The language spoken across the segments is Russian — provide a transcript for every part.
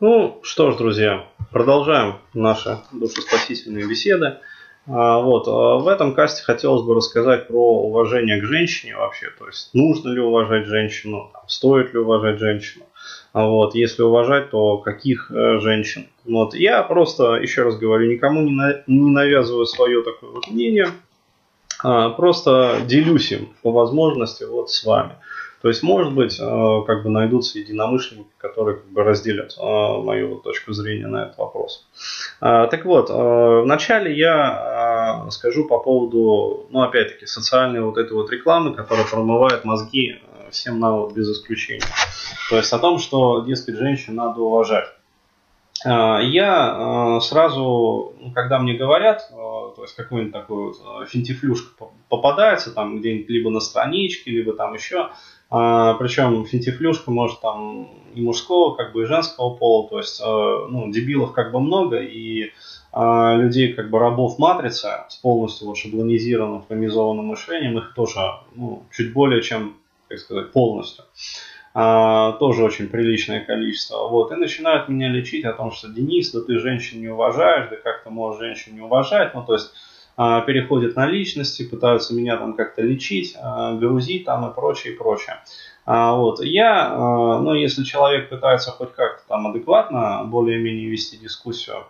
Ну что ж, друзья, продолжаем наши душеспасительные беседы. А, вот, а, в этом касте хотелось бы рассказать про уважение к женщине вообще, то есть нужно ли уважать женщину, стоит ли уважать женщину. А вот, если уважать, то каких э, женщин. Вот, я просто, еще раз говорю, никому не, на, не навязываю свое такое вот мнение, просто делюсь им по возможности вот с вами. То есть, может быть, э, как бы найдутся единомышленники, которые как бы разделят э, мою точку зрения на этот вопрос. А, так вот, э, вначале я скажу по поводу, ну, опять-таки, социальной вот этой вот рекламы, которая промывает мозги всем нам без исключения. То есть о том, что, дескать, женщин надо уважать. Я сразу, ну, когда мне говорят, то есть какой-нибудь такой вот финтифлюшка попадается там где-нибудь либо на страничке, либо там еще, а, причем финтифлюшка может там и мужского, как бы и женского пола, то есть а, ну, дебилов как бы много, и а, людей как бы рабов матрицы с полностью вот шаблонизированным, фрамизованным мышлением, их тоже ну, чуть более чем, как сказать, полностью. А, тоже очень приличное количество. Вот, и начинают меня лечить о том, что Денис, да ты женщин не уважаешь, да как ты можешь женщин не уважать, ну то есть переходят на личности, пытаются меня там как-то лечить, а, грузить там и прочее, и прочее. А, вот. Я, ну, если человек пытается хоть как-то там адекватно более-менее вести дискуссию,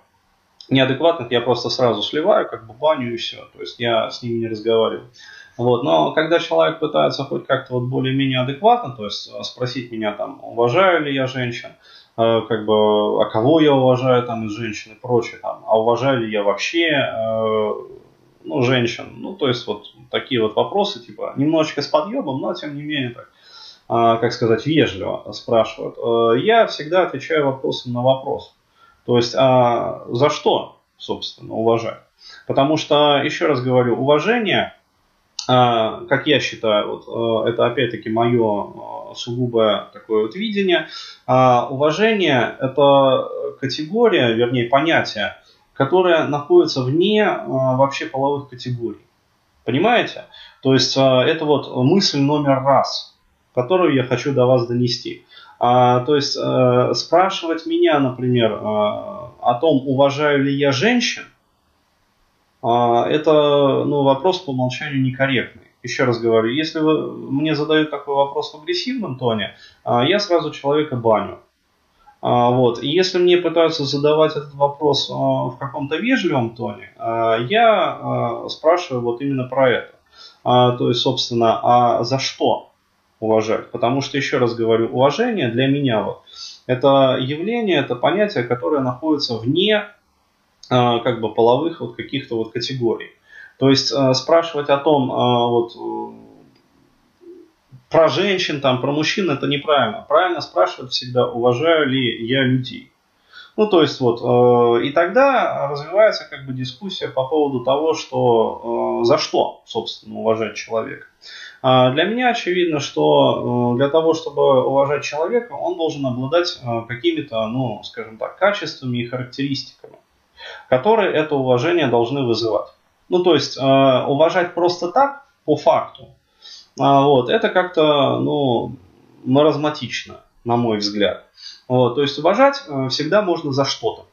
неадекватных я просто сразу сливаю, как бы баню и все. То есть я с ними не разговариваю. Вот. Но когда человек пытается хоть как-то вот более-менее адекватно, то есть спросить меня там, уважаю ли я женщин, как бы, а кого я уважаю там из женщин и прочее, там, а уважаю ли я вообще ну, женщин. Ну, то есть вот такие вот вопросы, типа, немножечко с подъемом, но тем не менее так, а, как сказать, вежливо спрашивают. А, я всегда отвечаю вопросом на вопрос. То есть, а за что, собственно, уважать? Потому что, еще раз говорю, уважение, а, как я считаю, вот, а, это опять-таки мое сугубое такое вот видение, а уважение это категория, вернее понятие, которая находится вне а, вообще половых категорий. Понимаете? То есть а, это вот мысль номер раз, которую я хочу до вас донести. А, то есть а, спрашивать меня, например, о том, уважаю ли я женщин, это ну, вопрос по умолчанию некорректный. Еще раз говорю, если вы, мне задают такой вопрос в агрессивном тоне, я сразу человека баню. А, вот. И если мне пытаются задавать этот вопрос а, в каком-то вежливом тоне, а, я спрашиваю вот именно про это. То есть, собственно, а за что уважать? Потому что, еще раз говорю, уважение для меня вот, это явление, это понятие, которое находится вне как бы половых вот каких-то вот категорий. То есть спрашивать о том, вот, про женщин, там, про мужчин это неправильно. Правильно спрашивать всегда, уважаю ли я людей. Ну, то есть вот, э, и тогда развивается как бы дискуссия по поводу того, что э, за что, собственно, уважать человека. А для меня очевидно, что э, для того, чтобы уважать человека, он должен обладать э, какими-то, ну, скажем так, качествами и характеристиками, которые это уважение должны вызывать. Ну, то есть, э, уважать просто так, по факту, а, вот, это как-то, ну, маразматично, на мой взгляд. Вот, то есть уважать э, всегда можно за что-то.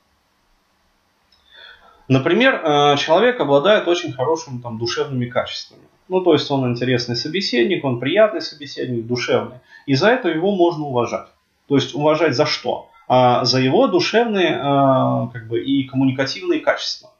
Например, э, человек обладает очень хорошими там, душевными качествами. Ну, то есть он интересный собеседник, он приятный собеседник, душевный. И за это его можно уважать. То есть уважать за что? А за его душевные э, как бы, и коммуникативные качества.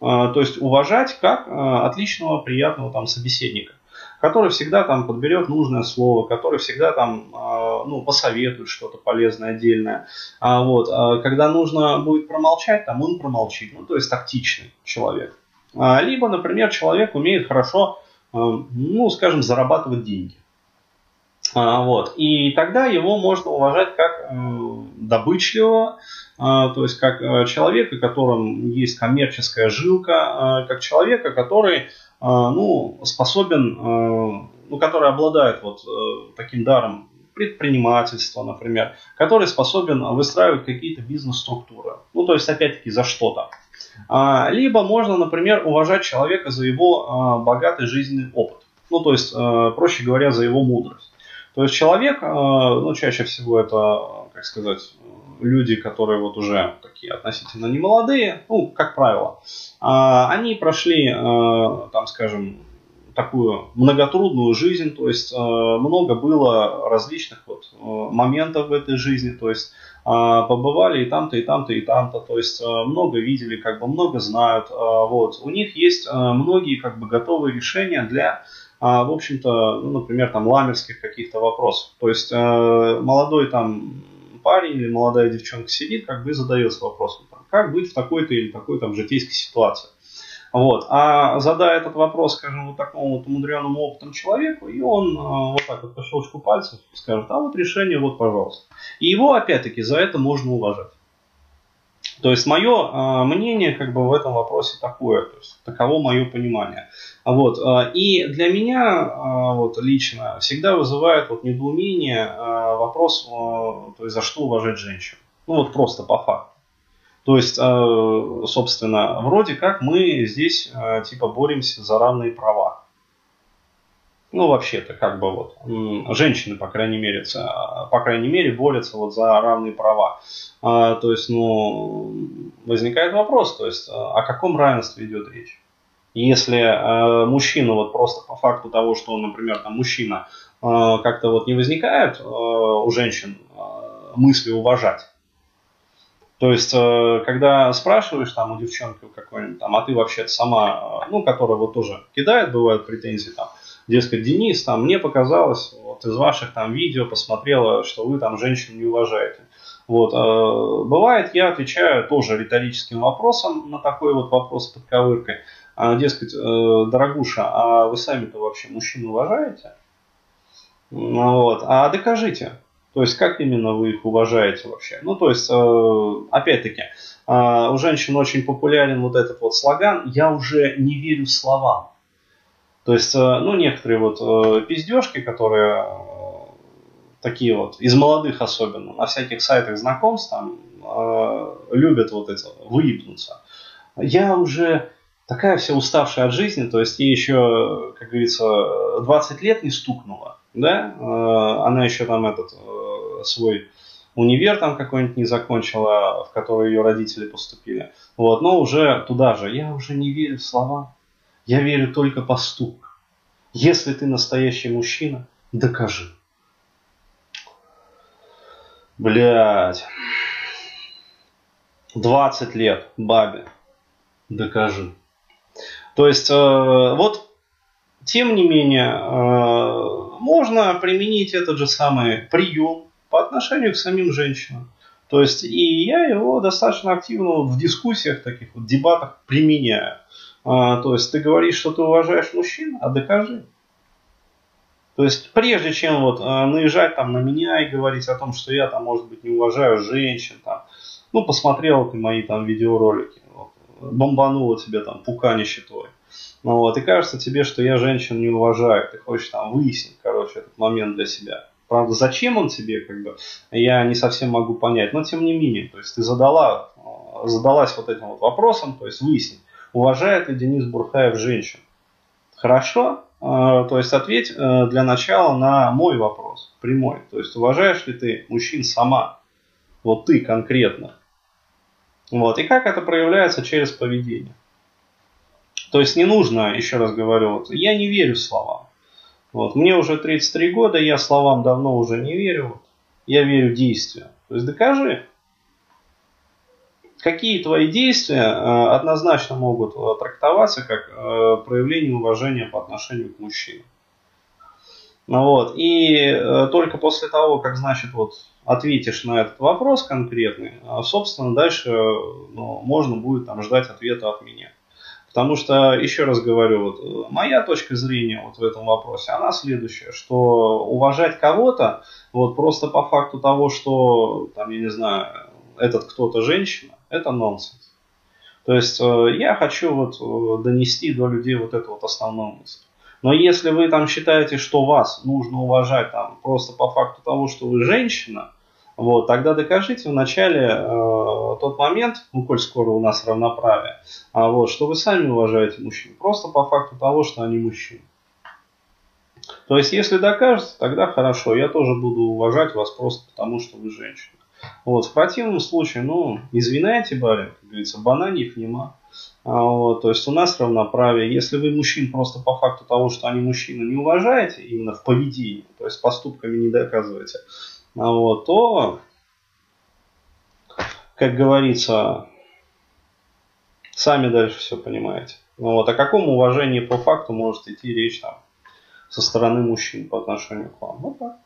То есть уважать как отличного, приятного там, собеседника который всегда там подберет нужное слово, который всегда там а, ну, посоветует что-то полезное, отдельное. А вот, а когда нужно будет промолчать, там он промолчит. Ну, то есть тактичный человек. А, либо, например, человек умеет хорошо, ну, скажем, зарабатывать деньги. Вот. И тогда его можно уважать как э, добычливого, то есть как э, человека, котором есть коммерческая жилка, как человека, который ну, способен, а, ну, который обладает вот э, таким даром предпринимательства, например, который способен выстраивать какие-то бизнес-структуры. Ну, то есть, опять-таки, за что-то. А, либо можно, например, уважать человека за его богатый жизненный опыт. Ну, то есть, э, проще говоря, за его мудрость. То есть человек, ну, чаще всего это, как сказать, люди, которые вот уже такие относительно немолодые, ну, как правило, а, они прошли, а, там, скажем, такую многотрудную жизнь, то есть много было различных вот моментов в этой жизни, то есть побывали и там-то, и там-то, и там-то, то есть много видели, как бы много знают, вот. У них есть многие как бы готовые решения для а, в общем-то, ну, например, там ламерских каких-то вопросов. То есть молодой там парень или молодая девчонка сидит, как бы задается вопросом, там, как быть в такой-то или такой там житейской ситуации. Вот. А задая этот вопрос, скажем, вот такому вот умудренному опытом человеку, и он э, вот так вот по щелчку пальцев скажет, а вот решение, вот, пожалуйста. И его, опять-таки, за это можно уважать. То есть мое э, мнение как бы в этом вопросе такое, то есть таково мое понимание. Вот. Э, и для меня вот, лично всегда вызывает вот, недоумение вопрос, то есть за что уважать женщин. Ну вот просто по факту. То есть, собственно, вроде как мы здесь типа боремся за равные права. Ну, вообще-то, как бы вот, женщины, по крайней мере, по крайней мере, борются вот за равные права. А, то есть, ну, возникает вопрос, то есть, о каком равенстве идет речь? Если э, мужчина вот просто по факту того, что он, например, там мужчина, э, как-то вот не возникает э, у женщин э, мысли уважать. То есть, э, когда спрашиваешь там у девчонки какой-нибудь, там, а ты вообще сама, э, ну, которая вот тоже кидает, бывают претензии там, дескать, Денис, там, мне показалось, вот из ваших там видео посмотрела, что вы там женщин не уважаете. Вот, э, бывает, я отвечаю тоже риторическим вопросом на такой вот вопрос под ковыркой. А, дескать, э, дорогуша, а вы сами-то вообще мужчин уважаете? Ну вот, а докажите. То есть, как именно вы их уважаете вообще? Ну, то есть, э, опять-таки, э, у женщин очень популярен вот этот вот слоган «Я уже не верю словам». То есть, э, ну, некоторые вот э, пиздежки, которые э, такие вот, из молодых особенно, на всяких сайтах знакомств там любят вот это, выебнуться. Я уже такая вся уставшая от жизни, то есть ей еще, как говорится, 20 лет не стукнуло, да, она еще там этот свой универ там какой-нибудь не закончила, в который ее родители поступили. Вот, но уже туда же. Я уже не верю в слова. Я верю только поступкам. Если ты настоящий мужчина, докажи. Блять. 20 лет бабе. Докажи. То есть, э, вот, тем не менее, э, можно применить этот же самый прием по отношению к самим женщинам. То есть, и я его достаточно активно в дискуссиях, таких вот дебатах применяю. А, то есть ты говоришь, что ты уважаешь мужчин, а докажи. То есть прежде чем вот а, наезжать там на меня и говорить о том, что я там, может быть, не уважаю женщин, там, ну, посмотрел ты мои там видеоролики, вот, бомбануло тебе там пуканище твой. Ну, вот, и кажется тебе, что я женщин не уважаю, ты хочешь там выяснить, короче, этот момент для себя. Правда, зачем он тебе, как бы, я не совсем могу понять, но тем не менее, то есть ты задала, а, задалась вот этим вот вопросом, то есть выяснить, уважает ли Денис Бурхаев женщин? Хорошо, э, то есть ответь э, для начала на мой вопрос, прямой. То есть уважаешь ли ты мужчин сама? Вот ты конкретно. Вот. И как это проявляется через поведение? То есть не нужно, еще раз говорю, вот, я не верю словам. Вот. Мне уже 33 года, я словам давно уже не верю. Вот. Я верю действию. То есть докажи какие твои действия э, однозначно могут э, трактоваться как э, проявление уважения по отношению к мужчинам. Ну вот. И только после того, как, значит, вот ответишь на этот вопрос конкретный, собственно, дальше ну, можно будет там ждать ответа от меня. Потому что, еще раз говорю, вот, моя точка зрения вот в этом вопросе, она следующая, что уважать кого-то вот просто по факту того, что, там, я не знаю, этот кто-то женщина, это нонсенс. То есть э, я хочу вот э, донести до людей вот эту вот основную мысль. Но если вы там считаете, что вас нужно уважать там просто по факту того, что вы женщина, вот, тогда докажите вначале э, тот момент, ну, коль скоро у нас равноправие, а вот, что вы сами уважаете мужчин, просто по факту того, что они мужчины. То есть, если докажете, тогда хорошо, я тоже буду уважать вас просто потому, что вы женщина. Вот, в противном случае, ну, извиняйте, барин, как говорится, бананьев нема. А, вот, то есть у нас равноправие. Если вы мужчин просто по факту того, что они мужчины, не уважаете именно в поведении, то есть поступками не доказываете, а, вот, то, как говорится, сами дальше все понимаете. Ну, вот, о каком уважении по факту может идти речь там со стороны мужчин по отношению к вам? Вот так.